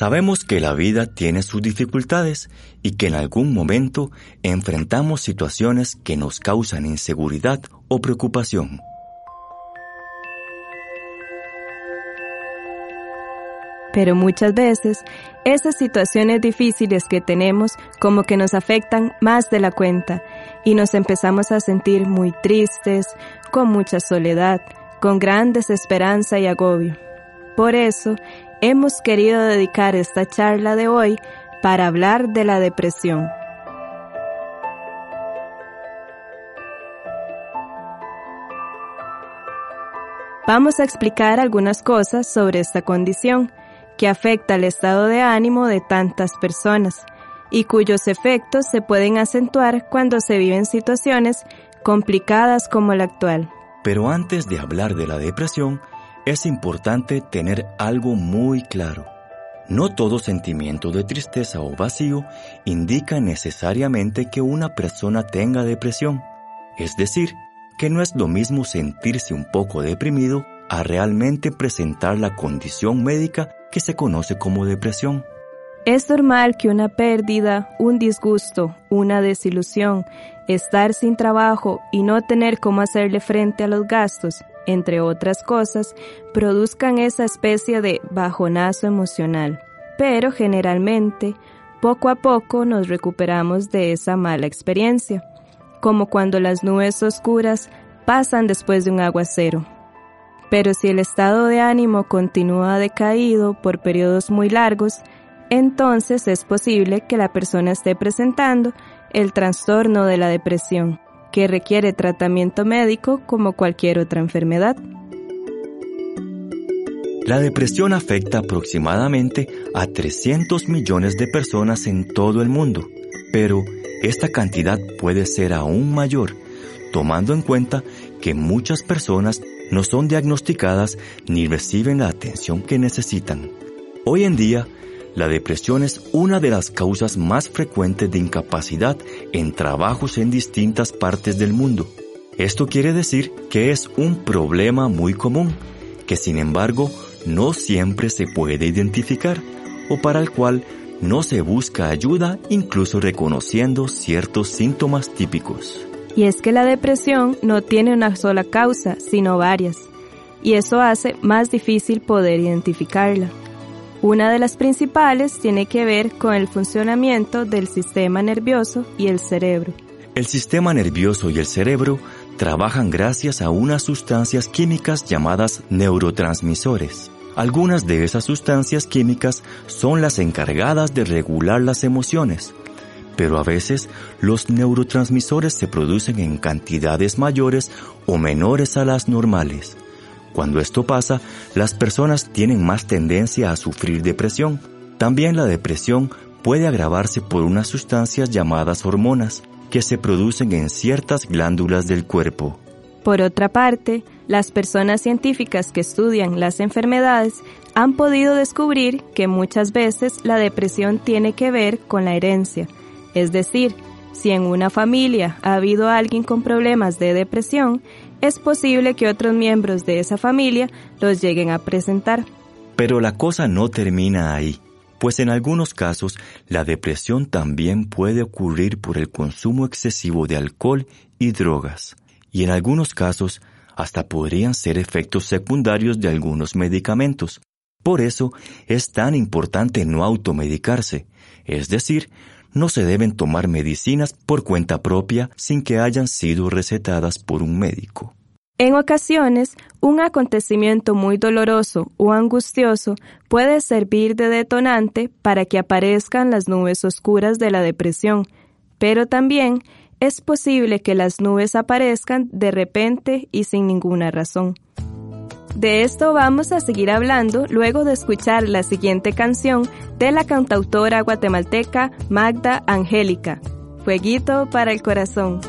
Sabemos que la vida tiene sus dificultades y que en algún momento enfrentamos situaciones que nos causan inseguridad o preocupación. Pero muchas veces esas situaciones difíciles que tenemos como que nos afectan más de la cuenta y nos empezamos a sentir muy tristes, con mucha soledad, con gran desesperanza y agobio. Por eso hemos querido dedicar esta charla de hoy para hablar de la depresión. Vamos a explicar algunas cosas sobre esta condición que afecta el estado de ánimo de tantas personas y cuyos efectos se pueden acentuar cuando se viven situaciones complicadas como la actual. Pero antes de hablar de la depresión, es importante tener algo muy claro. No todo sentimiento de tristeza o vacío indica necesariamente que una persona tenga depresión. Es decir, que no es lo mismo sentirse un poco deprimido a realmente presentar la condición médica que se conoce como depresión. Es normal que una pérdida, un disgusto, una desilusión, estar sin trabajo y no tener cómo hacerle frente a los gastos, entre otras cosas, produzcan esa especie de bajonazo emocional. Pero generalmente, poco a poco nos recuperamos de esa mala experiencia, como cuando las nubes oscuras pasan después de un aguacero. Pero si el estado de ánimo continúa decaído por periodos muy largos, entonces es posible que la persona esté presentando el trastorno de la depresión, que requiere tratamiento médico como cualquier otra enfermedad. La depresión afecta aproximadamente a 300 millones de personas en todo el mundo, pero esta cantidad puede ser aún mayor, tomando en cuenta que muchas personas no son diagnosticadas ni reciben la atención que necesitan. Hoy en día, la depresión es una de las causas más frecuentes de incapacidad en trabajos en distintas partes del mundo. Esto quiere decir que es un problema muy común, que sin embargo no siempre se puede identificar o para el cual no se busca ayuda incluso reconociendo ciertos síntomas típicos. Y es que la depresión no tiene una sola causa, sino varias, y eso hace más difícil poder identificarla. Una de las principales tiene que ver con el funcionamiento del sistema nervioso y el cerebro. El sistema nervioso y el cerebro trabajan gracias a unas sustancias químicas llamadas neurotransmisores. Algunas de esas sustancias químicas son las encargadas de regular las emociones, pero a veces los neurotransmisores se producen en cantidades mayores o menores a las normales. Cuando esto pasa, las personas tienen más tendencia a sufrir depresión. También la depresión puede agravarse por unas sustancias llamadas hormonas que se producen en ciertas glándulas del cuerpo. Por otra parte, las personas científicas que estudian las enfermedades han podido descubrir que muchas veces la depresión tiene que ver con la herencia, es decir, si en una familia ha habido alguien con problemas de depresión, es posible que otros miembros de esa familia los lleguen a presentar. Pero la cosa no termina ahí, pues en algunos casos la depresión también puede ocurrir por el consumo excesivo de alcohol y drogas, y en algunos casos hasta podrían ser efectos secundarios de algunos medicamentos. Por eso es tan importante no automedicarse, es decir, no se deben tomar medicinas por cuenta propia sin que hayan sido recetadas por un médico. En ocasiones, un acontecimiento muy doloroso o angustioso puede servir de detonante para que aparezcan las nubes oscuras de la depresión, pero también es posible que las nubes aparezcan de repente y sin ninguna razón. De esto vamos a seguir hablando luego de escuchar la siguiente canción de la cantautora guatemalteca Magda Angélica, Fueguito para el Corazón.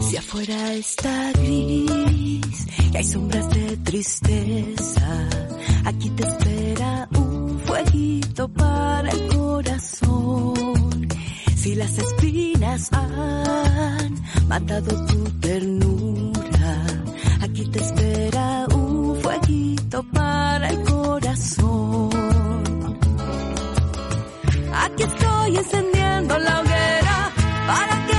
Si afuera está gris y hay sombras de tristeza, aquí te espera un fueguito para el corazón. Si las espinas han matado tu ternura, te espera un fueguito para el corazón. Aquí estoy encendiendo la hoguera para que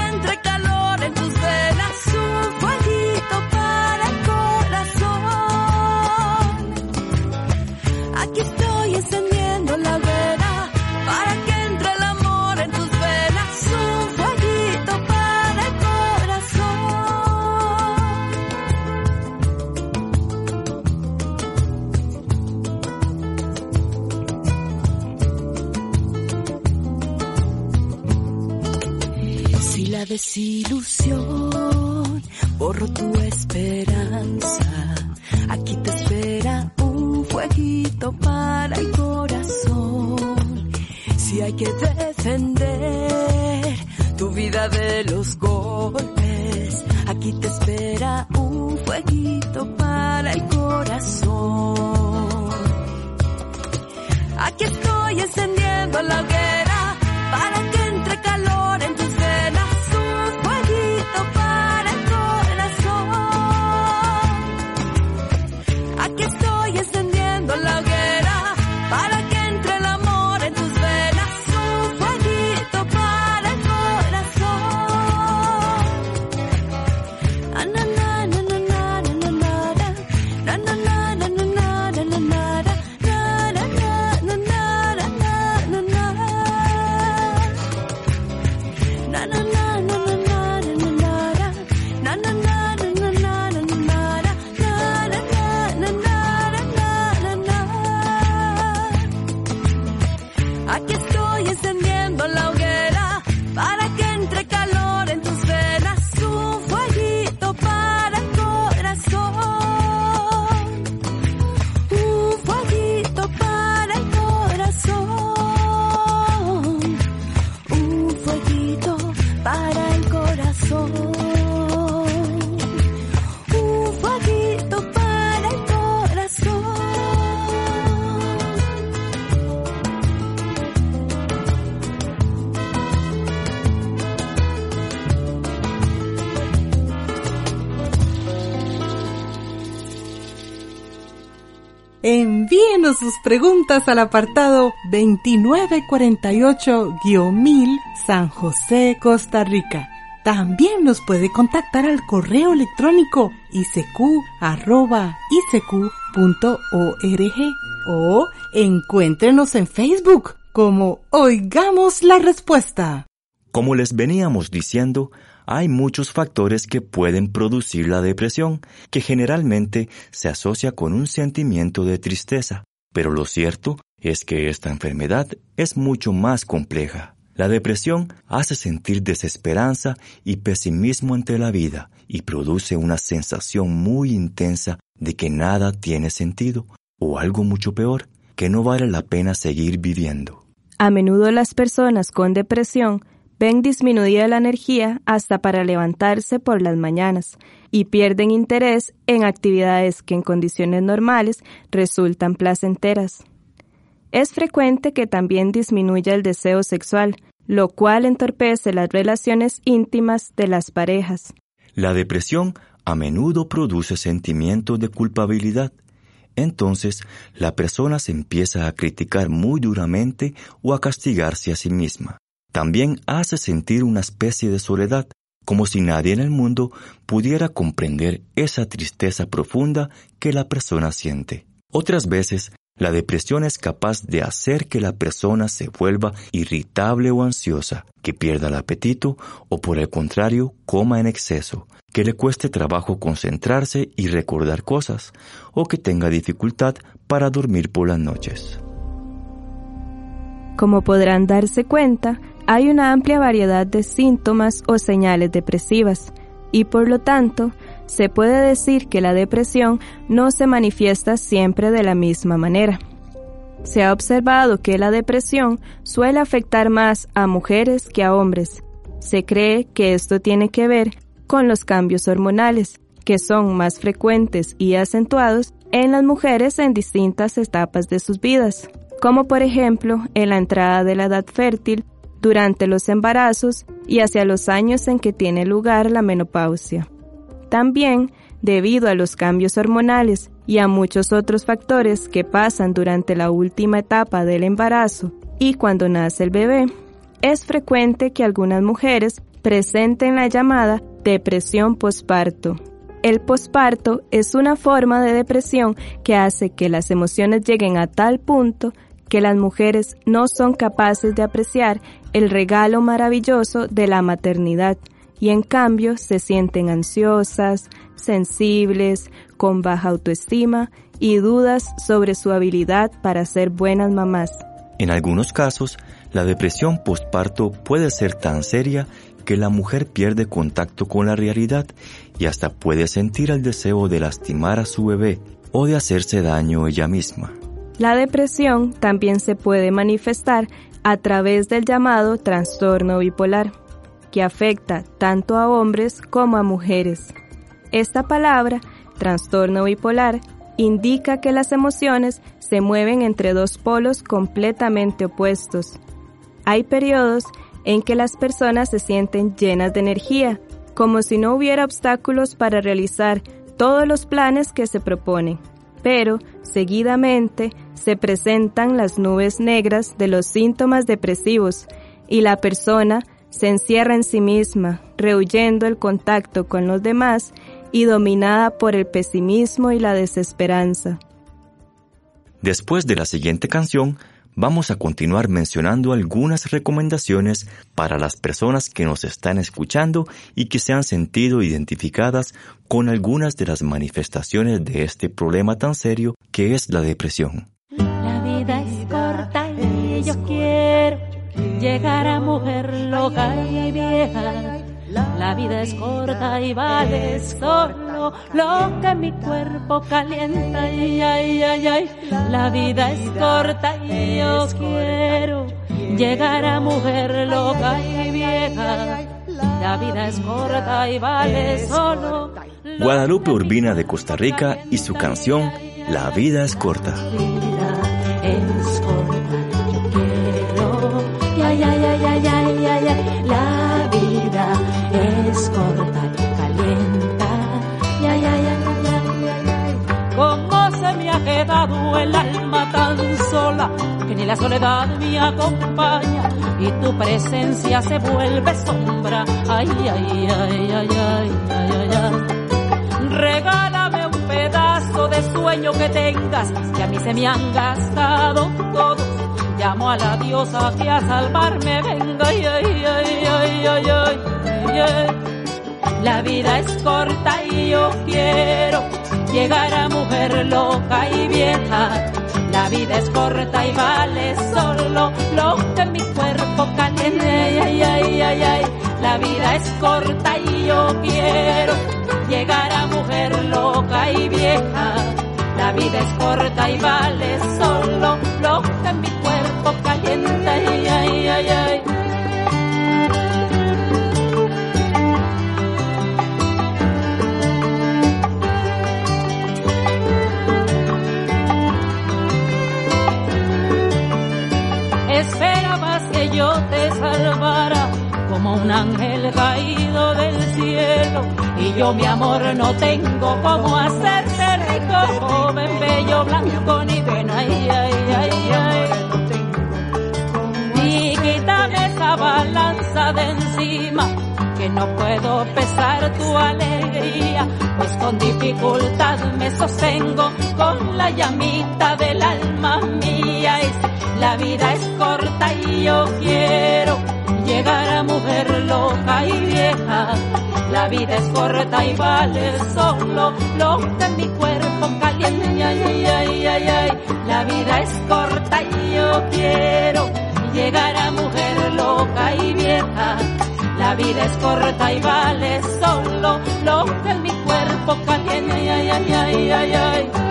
desilusión, Sus preguntas al apartado 2948-1000 San José, Costa Rica. También nos puede contactar al correo electrónico isq.org o encuéntrenos en Facebook como Oigamos la Respuesta. Como les veníamos diciendo, hay muchos factores que pueden producir la depresión, que generalmente se asocia con un sentimiento de tristeza. Pero lo cierto es que esta enfermedad es mucho más compleja. La depresión hace sentir desesperanza y pesimismo ante la vida y produce una sensación muy intensa de que nada tiene sentido o algo mucho peor, que no vale la pena seguir viviendo. A menudo las personas con depresión ven disminuida la energía hasta para levantarse por las mañanas y pierden interés en actividades que en condiciones normales resultan placenteras. Es frecuente que también disminuya el deseo sexual, lo cual entorpece las relaciones íntimas de las parejas. La depresión a menudo produce sentimientos de culpabilidad. Entonces, la persona se empieza a criticar muy duramente o a castigarse a sí misma también hace sentir una especie de soledad, como si nadie en el mundo pudiera comprender esa tristeza profunda que la persona siente. Otras veces, la depresión es capaz de hacer que la persona se vuelva irritable o ansiosa, que pierda el apetito o por el contrario coma en exceso, que le cueste trabajo concentrarse y recordar cosas, o que tenga dificultad para dormir por las noches. Como podrán darse cuenta, hay una amplia variedad de síntomas o señales depresivas y por lo tanto se puede decir que la depresión no se manifiesta siempre de la misma manera. Se ha observado que la depresión suele afectar más a mujeres que a hombres. Se cree que esto tiene que ver con los cambios hormonales, que son más frecuentes y acentuados en las mujeres en distintas etapas de sus vidas, como por ejemplo en la entrada de la edad fértil durante los embarazos y hacia los años en que tiene lugar la menopausia. También, debido a los cambios hormonales y a muchos otros factores que pasan durante la última etapa del embarazo y cuando nace el bebé, es frecuente que algunas mujeres presenten la llamada depresión posparto. El posparto es una forma de depresión que hace que las emociones lleguen a tal punto que las mujeres no son capaces de apreciar el regalo maravilloso de la maternidad y en cambio se sienten ansiosas, sensibles, con baja autoestima y dudas sobre su habilidad para ser buenas mamás. En algunos casos, la depresión postparto puede ser tan seria que la mujer pierde contacto con la realidad y hasta puede sentir el deseo de lastimar a su bebé o de hacerse daño ella misma. La depresión también se puede manifestar a través del llamado trastorno bipolar, que afecta tanto a hombres como a mujeres. Esta palabra, trastorno bipolar, indica que las emociones se mueven entre dos polos completamente opuestos. Hay periodos en que las personas se sienten llenas de energía, como si no hubiera obstáculos para realizar todos los planes que se proponen. Pero, seguidamente, se presentan las nubes negras de los síntomas depresivos y la persona se encierra en sí misma, rehuyendo el contacto con los demás y dominada por el pesimismo y la desesperanza. Después de la siguiente canción, vamos a continuar mencionando algunas recomendaciones para las personas que nos están escuchando y que se han sentido identificadas con algunas de las manifestaciones de este problema tan serio que es la depresión. Yo quiero llegar a mujer loca y vieja. La vida es corta y vale solo lo que mi cuerpo calienta. Ay, ay, ay, ay. La vida es corta y yo quiero llegar a mujer loca y vieja. La vida es corta y vale solo. Guadalupe Urbina de Costa Rica y su canción La vida es corta. Es ni la soledad me acompaña y tu presencia se vuelve sombra. Ay, ay, ay, ay, ay, ay, ay, ay. Regálame un pedazo de sueño que tengas, que a mí se me han gastado todos. Llamo a la diosa que a salvarme venga. Ay, ay, ay, ay, ay, ay, ay. La vida es corta y yo quiero llegar a mujer loca y vieja. La vida es corta y vale solo lo que mi cuerpo caliente. Ay, ay, ay, ay. La vida es corta y yo quiero llegar a mujer loca y vieja. La vida es corta y vale solo lo que mi cuerpo caliente. Ay, ay, ay, ay. Un ángel caído del cielo. Y yo, mi amor, no tengo cómo hacerte rico, joven, bello, blanco, ni pena. Ay, ay, ay, ay. Y quítame esa balanza de encima, que no puedo pesar tu alegría, pues con dificultad me sostengo con la llamita del alma mía. Es, la vida es corta y yo quiero llegar a mujer loca y vieja. La vida es corta y vale solo lo que mi cuerpo caliente. Ay, ay, ay, ay. La vida es corta y yo quiero llegar a mujer loca y vieja. La vida es corta y vale solo lo que mi cuerpo caliente. Ay, ay, ay, ay, ay,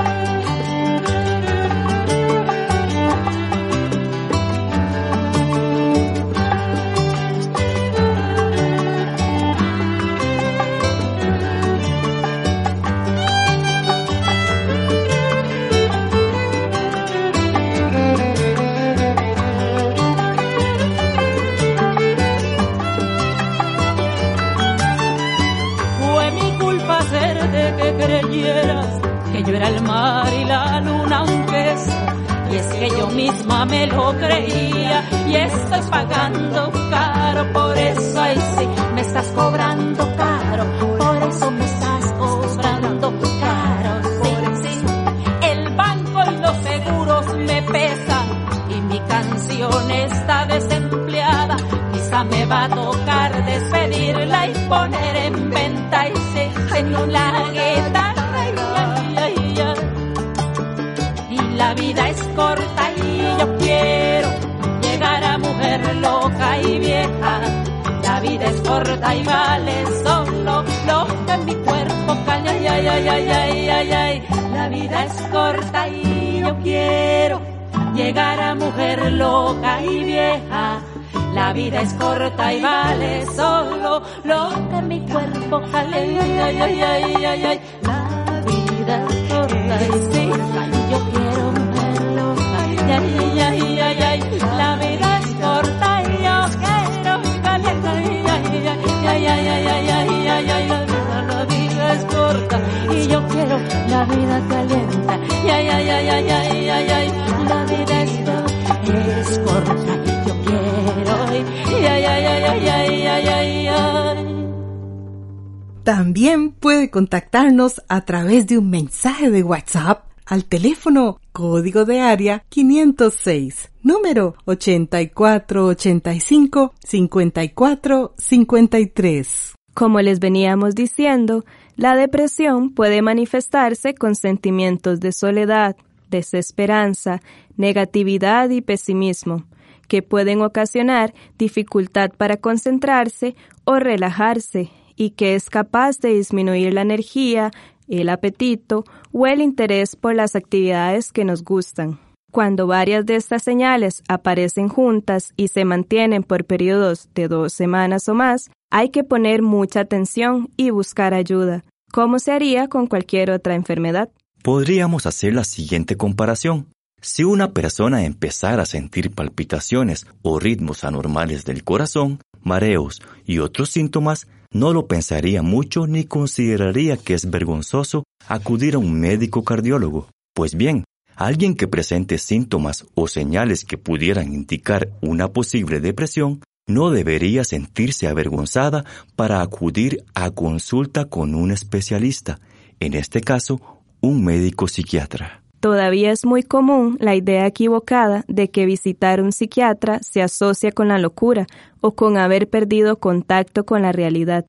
estoy pagando corta y vale solo lo que mi cuerpo calla. Ay, ay, ay, ay, ay, ay. La vida es corta y yo quiero llegar a mujer loca y vieja. La vida es corta y vale solo lo que mi cuerpo ay. La vida es corta y sí, yo quiero mujer loca. Ay, ay, ay, ay, ay. La vida es corta ay, ay, ay, ay, ay, ay, ay. La vida, es corta y yo quiero la vida caliente. Ay, ay, ay, ay, ay, ay, ay. La vida es corta, yo quiero. Ay, ay, ay, ay, ay, ay, ay, ay. También puede contactarnos a través de un mensaje de WhatsApp al teléfono código de área 506, número 8485-5453. Como les veníamos diciendo, la depresión puede manifestarse con sentimientos de soledad, desesperanza, negatividad y pesimismo, que pueden ocasionar dificultad para concentrarse o relajarse y que es capaz de disminuir la energía, el apetito o el interés por las actividades que nos gustan. Cuando varias de estas señales aparecen juntas y se mantienen por periodos de dos semanas o más, hay que poner mucha atención y buscar ayuda, como se haría con cualquier otra enfermedad. Podríamos hacer la siguiente comparación. Si una persona empezara a sentir palpitaciones o ritmos anormales del corazón, mareos y otros síntomas, no lo pensaría mucho ni consideraría que es vergonzoso acudir a un médico cardiólogo. Pues bien, alguien que presente síntomas o señales que pudieran indicar una posible depresión no debería sentirse avergonzada para acudir a consulta con un especialista, en este caso, un médico psiquiatra. Todavía es muy común la idea equivocada de que visitar un psiquiatra se asocia con la locura o con haber perdido contacto con la realidad.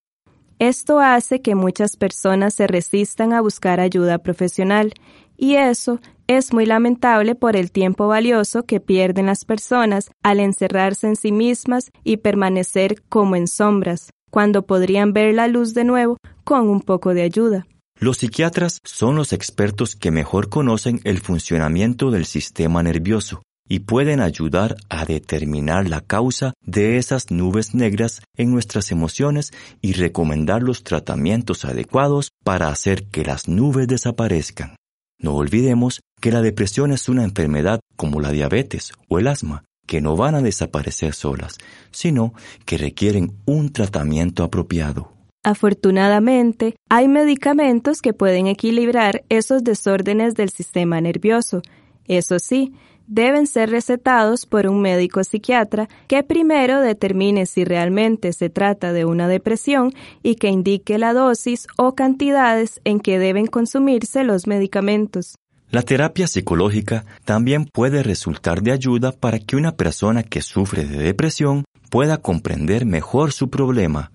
Esto hace que muchas personas se resistan a buscar ayuda profesional y eso es muy lamentable por el tiempo valioso que pierden las personas al encerrarse en sí mismas y permanecer como en sombras, cuando podrían ver la luz de nuevo con un poco de ayuda. Los psiquiatras son los expertos que mejor conocen el funcionamiento del sistema nervioso y pueden ayudar a determinar la causa de esas nubes negras en nuestras emociones y recomendar los tratamientos adecuados para hacer que las nubes desaparezcan. No olvidemos que la depresión es una enfermedad como la diabetes o el asma, que no van a desaparecer solas, sino que requieren un tratamiento apropiado. Afortunadamente, hay medicamentos que pueden equilibrar esos desórdenes del sistema nervioso. Eso sí, deben ser recetados por un médico psiquiatra que primero determine si realmente se trata de una depresión y que indique la dosis o cantidades en que deben consumirse los medicamentos. La terapia psicológica también puede resultar de ayuda para que una persona que sufre de depresión pueda comprender mejor su problema,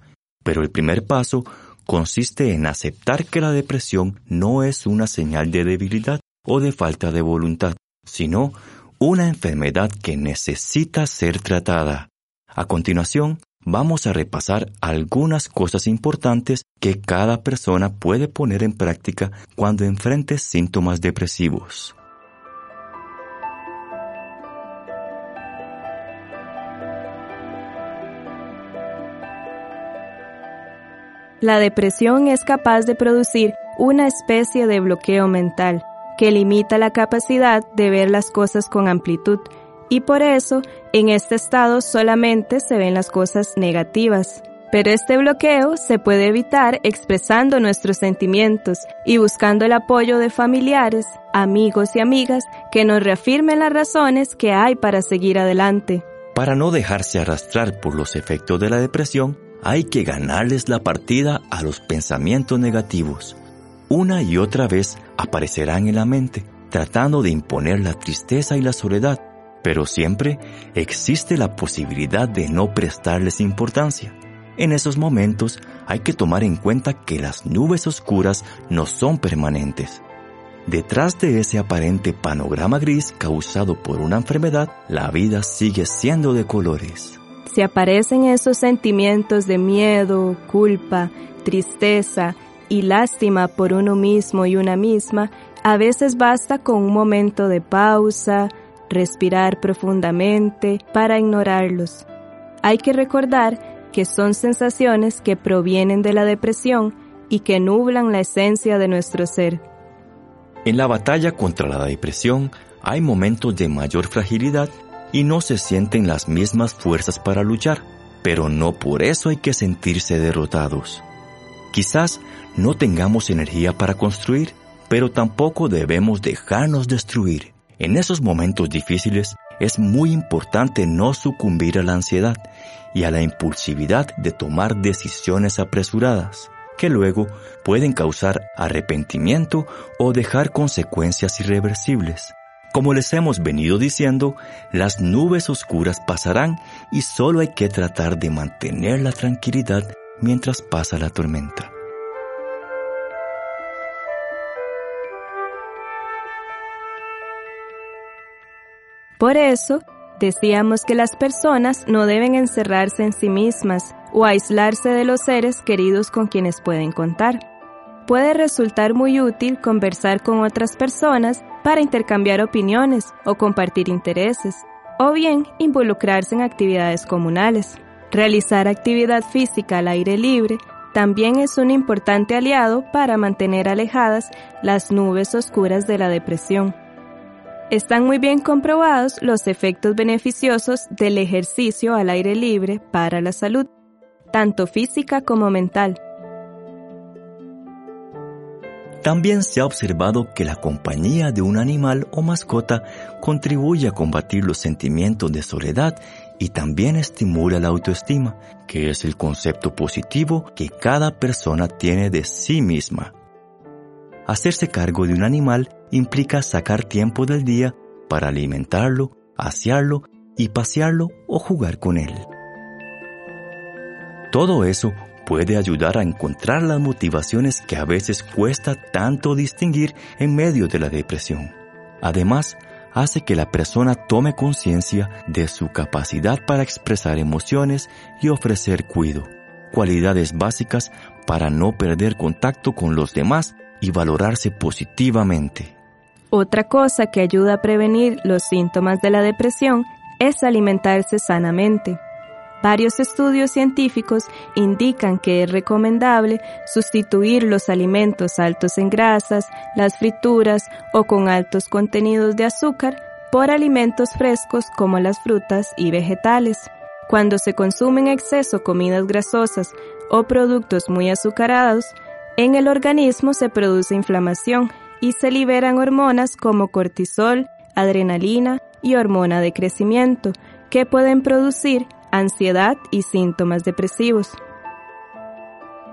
pero el primer paso consiste en aceptar que la depresión no es una señal de debilidad o de falta de voluntad, sino una enfermedad que necesita ser tratada. A continuación, vamos a repasar algunas cosas importantes que cada persona puede poner en práctica cuando enfrente síntomas depresivos. La depresión es capaz de producir una especie de bloqueo mental que limita la capacidad de ver las cosas con amplitud y por eso en este estado solamente se ven las cosas negativas. Pero este bloqueo se puede evitar expresando nuestros sentimientos y buscando el apoyo de familiares, amigos y amigas que nos reafirmen las razones que hay para seguir adelante. Para no dejarse arrastrar por los efectos de la depresión, hay que ganarles la partida a los pensamientos negativos. Una y otra vez aparecerán en la mente, tratando de imponer la tristeza y la soledad, pero siempre existe la posibilidad de no prestarles importancia. En esos momentos hay que tomar en cuenta que las nubes oscuras no son permanentes. Detrás de ese aparente panorama gris causado por una enfermedad, la vida sigue siendo de colores. Si aparecen esos sentimientos de miedo, culpa, tristeza y lástima por uno mismo y una misma, a veces basta con un momento de pausa, respirar profundamente para ignorarlos. Hay que recordar que son sensaciones que provienen de la depresión y que nublan la esencia de nuestro ser. En la batalla contra la depresión hay momentos de mayor fragilidad y no se sienten las mismas fuerzas para luchar, pero no por eso hay que sentirse derrotados. Quizás no tengamos energía para construir, pero tampoco debemos dejarnos destruir. En esos momentos difíciles es muy importante no sucumbir a la ansiedad y a la impulsividad de tomar decisiones apresuradas, que luego pueden causar arrepentimiento o dejar consecuencias irreversibles. Como les hemos venido diciendo, las nubes oscuras pasarán y solo hay que tratar de mantener la tranquilidad mientras pasa la tormenta. Por eso, decíamos que las personas no deben encerrarse en sí mismas o aislarse de los seres queridos con quienes pueden contar. Puede resultar muy útil conversar con otras personas para intercambiar opiniones o compartir intereses, o bien involucrarse en actividades comunales. Realizar actividad física al aire libre también es un importante aliado para mantener alejadas las nubes oscuras de la depresión. Están muy bien comprobados los efectos beneficiosos del ejercicio al aire libre para la salud, tanto física como mental. También se ha observado que la compañía de un animal o mascota contribuye a combatir los sentimientos de soledad y también estimula la autoestima, que es el concepto positivo que cada persona tiene de sí misma. Hacerse cargo de un animal implica sacar tiempo del día para alimentarlo, asearlo y pasearlo o jugar con él. Todo eso puede ayudar a encontrar las motivaciones que a veces cuesta tanto distinguir en medio de la depresión. Además, hace que la persona tome conciencia de su capacidad para expresar emociones y ofrecer cuidado, cualidades básicas para no perder contacto con los demás y valorarse positivamente. Otra cosa que ayuda a prevenir los síntomas de la depresión es alimentarse sanamente. Varios estudios científicos indican que es recomendable sustituir los alimentos altos en grasas, las frituras o con altos contenidos de azúcar por alimentos frescos como las frutas y vegetales. Cuando se consumen en exceso comidas grasosas o productos muy azucarados, en el organismo se produce inflamación y se liberan hormonas como cortisol, adrenalina y hormona de crecimiento, que pueden producir ansiedad y síntomas depresivos.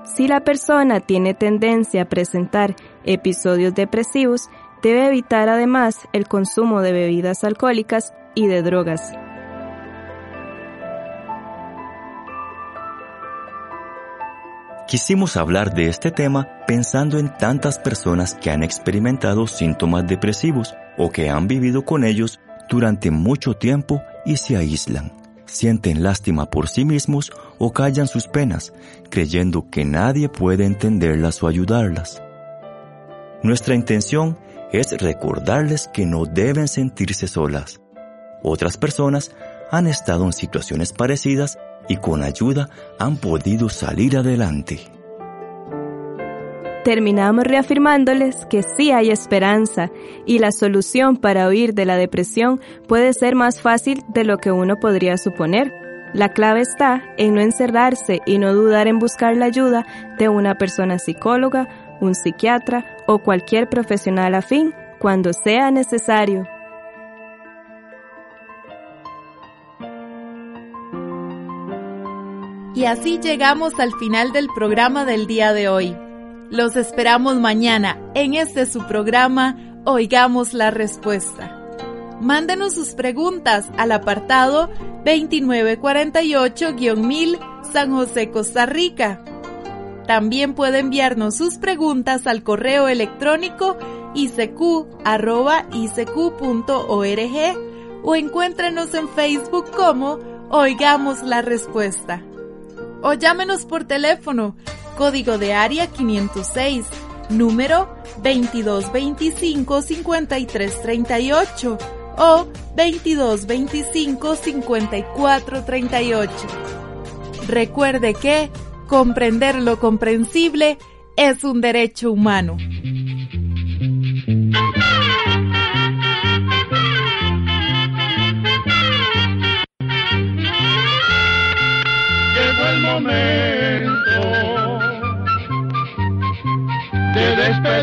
Si la persona tiene tendencia a presentar episodios depresivos, debe evitar además el consumo de bebidas alcohólicas y de drogas. Quisimos hablar de este tema pensando en tantas personas que han experimentado síntomas depresivos o que han vivido con ellos durante mucho tiempo y se aíslan. Sienten lástima por sí mismos o callan sus penas, creyendo que nadie puede entenderlas o ayudarlas. Nuestra intención es recordarles que no deben sentirse solas. Otras personas han estado en situaciones parecidas y con ayuda han podido salir adelante. Terminamos reafirmándoles que sí hay esperanza y la solución para huir de la depresión puede ser más fácil de lo que uno podría suponer. La clave está en no encerrarse y no dudar en buscar la ayuda de una persona psicóloga, un psiquiatra o cualquier profesional afín cuando sea necesario. Y así llegamos al final del programa del día de hoy. Los esperamos mañana en este su programa Oigamos la Respuesta. Mándenos sus preguntas al apartado 2948-1000 San José, Costa Rica. También puede enviarnos sus preguntas al correo electrónico icq.org o encuéntrenos en Facebook como oigamos la respuesta. O llámenos por teléfono, código de área 506, número 2225-5338 o 2225-5438. Recuerde que comprender lo comprensible es un derecho humano.